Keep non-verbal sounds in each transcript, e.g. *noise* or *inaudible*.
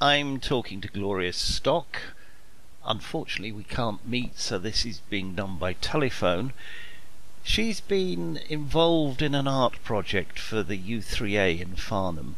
I'm talking to Gloria Stock. Unfortunately, we can't meet, so this is being done by telephone. She's been involved in an art project for the U3A in Farnham.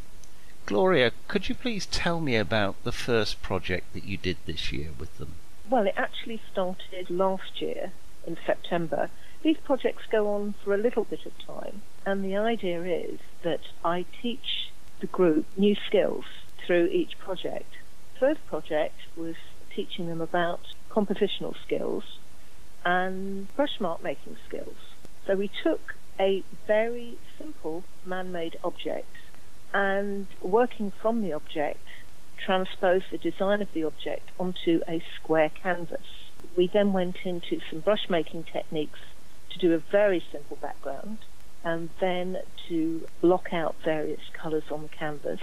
Gloria, could you please tell me about the first project that you did this year with them? Well, it actually started last year in September. These projects go on for a little bit of time, and the idea is that I teach the group new skills through each project. First project was teaching them about compositional skills and brush mark making skills. So we took a very simple man-made object and working from the object transposed the design of the object onto a square canvas. We then went into some brush making techniques to do a very simple background and then to block out various colours on the canvas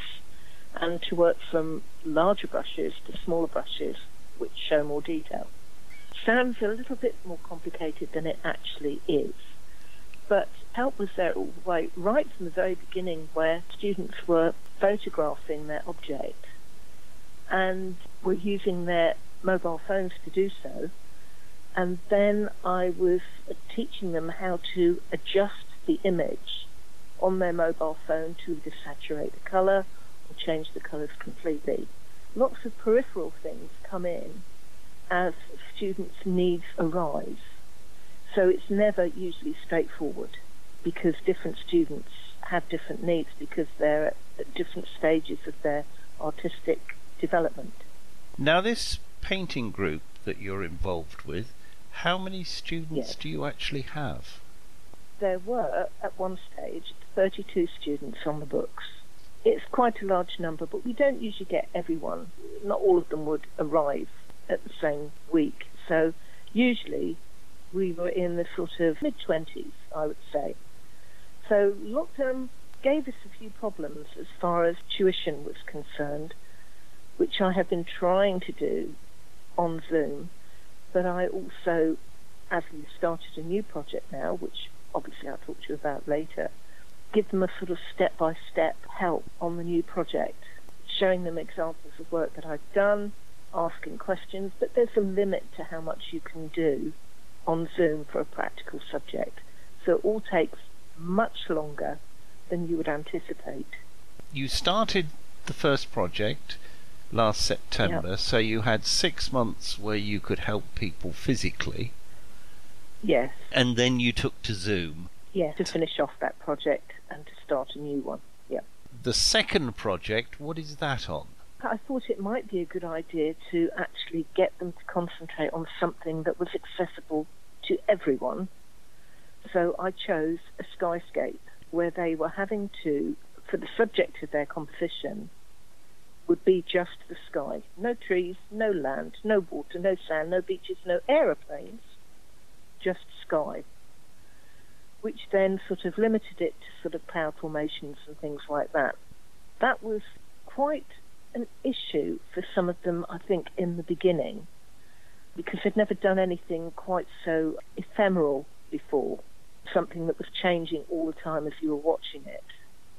and to work from larger brushes to smaller brushes which show more detail. Sounds a little bit more complicated than it actually is, but help was there all the way, right from the very beginning where students were photographing their object and were using their mobile phones to do so. And then I was teaching them how to adjust the image on their mobile phone to either saturate the colour change the colours completely. Lots of peripheral things come in as students' needs arise. So it's never usually straightforward because different students have different needs because they're at different stages of their artistic development. Now, this painting group that you're involved with, how many students yes. do you actually have? There were, at one stage, 32 students on the books. It's quite a large number, but we don't usually get everyone. Not all of them would arrive at the same week. So usually we were in the sort of mid 20s, I would say. So lockdown gave us a few problems as far as tuition was concerned which I have been trying to do on Zoom, but I also, as we've started a new project now, which obviously I'll talk to you about later, give them a sort of step by step help on the new project, showing them examples of work that I've done, asking questions, but there's a limit to how much you can do on Zoom for a practical subject. So it all takes much longer than you would anticipate. You started the first project last September, yep. so you had six months where you could help people physically. Yes. And then you took to Zoom. Yes, to finish off that project and to start a new one. Yeah. The second project, what is that on? I thought it might be a good idea to actually get them to concentrate on something that was accessible to everyone. So I chose a skyscape where they were having to, for the subject of their composition, would be just the sky. No trees, no land, no water, no sand, no beaches, no aeroplanes, just sky. Which then sort of limited it to sort of cloud formations and things like that. That was quite an issue for some of them, I think, in the beginning, because they'd never done anything quite so ephemeral before, something that was changing all the time as you were watching it.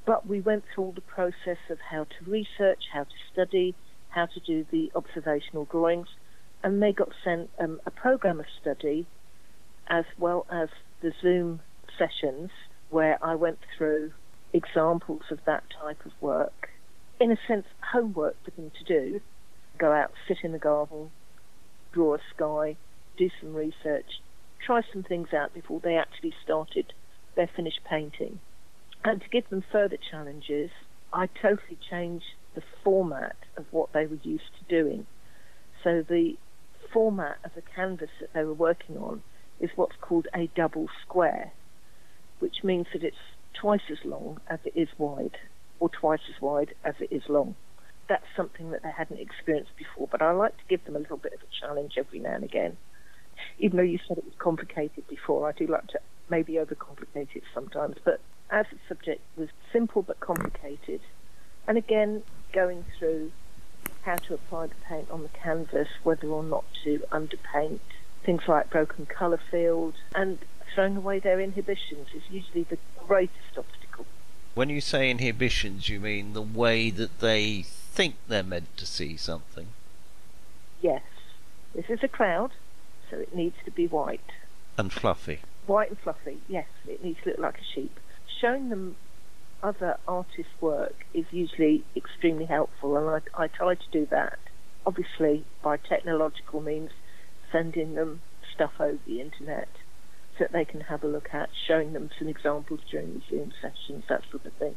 But we went through all the process of how to research, how to study, how to do the observational drawings, and they got sent um, a program of study as well as the Zoom sessions where I went through examples of that type of work. In a sense, homework for them to do. Go out, sit in the garden, draw a sky, do some research, try some things out before they actually started their finished painting. And to give them further challenges, I totally changed the format of what they were used to doing. So the format of the canvas that they were working on is what's called a double square, which means that it's twice as long as it is wide, or twice as wide as it is long. That's something that they hadn't experienced before, but I like to give them a little bit of a challenge every now and again. Even though you said it was complicated before, I do like to maybe overcomplicate it sometimes, but as the subject was simple but complicated, and again going through how to apply the paint on the canvas, whether or not to underpaint, things like broken colour field, and throwing away their inhibitions is usually the greatest obstacle. When you say inhibitions, you mean the way that they think they're meant to see something. Yes. This is a cloud, so it needs to be white. And fluffy. White and fluffy, yes. It needs to look like a sheep. Showing them other artists' work is usually extremely helpful, and I, I try to do that. Obviously, by technological means, sending them stuff over the internet that they can have a look at, showing them some examples during the Zoom sessions, that sort of thing.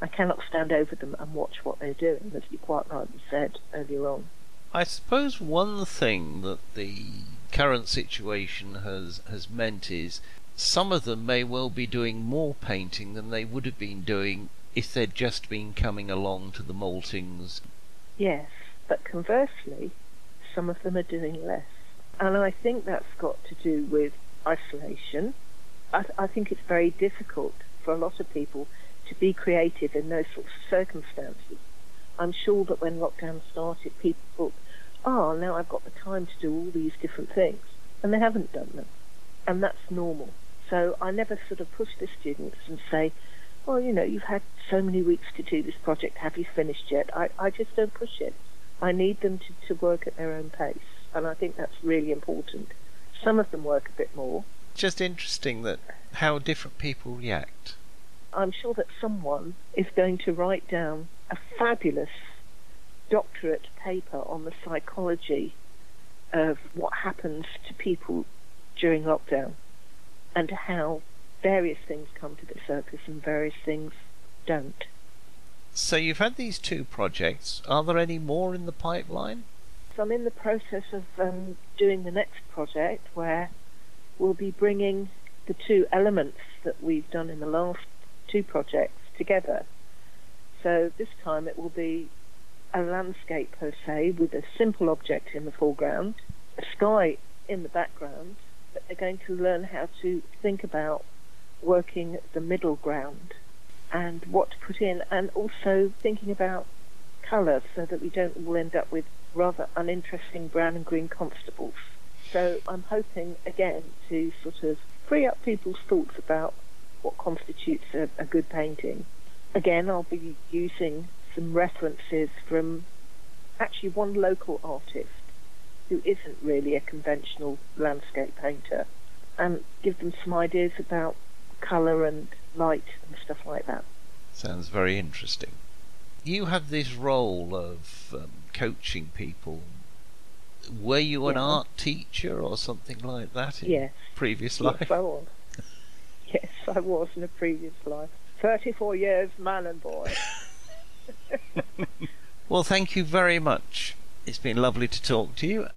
I cannot stand over them and watch what they're doing, as you quite rightly said earlier on. I suppose one thing that the current situation has, has meant is some of them may well be doing more painting than they would have been doing if they'd just been coming along to the maltings. Yes, but conversely, some of them are doing less. And I think that's got to do with isolation. I, th- I think it's very difficult for a lot of people to be creative in those sorts of circumstances. I'm sure that when lockdown started, people thought, oh, now I've got the time to do all these different things. And they haven't done them. And that's normal. So I never sort of push the students and say, well, you know, you've had so many weeks to do this project. Have you finished yet? I, I just don't push it. I need them to, to work at their own pace. And I think that's really important. Some of them work a bit more. Just interesting that how different people react. I'm sure that someone is going to write down a fabulous doctorate paper on the psychology of what happens to people during lockdown and how various things come to the surface and various things don't. So you've had these two projects. Are there any more in the pipeline? So I'm in the process of um, doing the next project where we'll be bringing the two elements that we've done in the last two projects together. So this time it will be a landscape per se with a simple object in the foreground, a sky in the background, but they're going to learn how to think about working the middle ground and what to put in and also thinking about colour so that we don't all end up with rather uninteresting brown and green constables. So I'm hoping again to sort of free up people's thoughts about what constitutes a, a good painting. Again, I'll be using some references from actually one local artist who isn't really a conventional landscape painter and give them some ideas about colour and light and stuff like that. Sounds very interesting. You have this role of um, coaching people. Were you an Yeah. art teacher or something like that in Yes. previous life? Yes, I was. Yes, I was in a previous life. 34 years, man and boy. *laughs* *laughs* Well, thank you very much. It's been lovely to talk to you.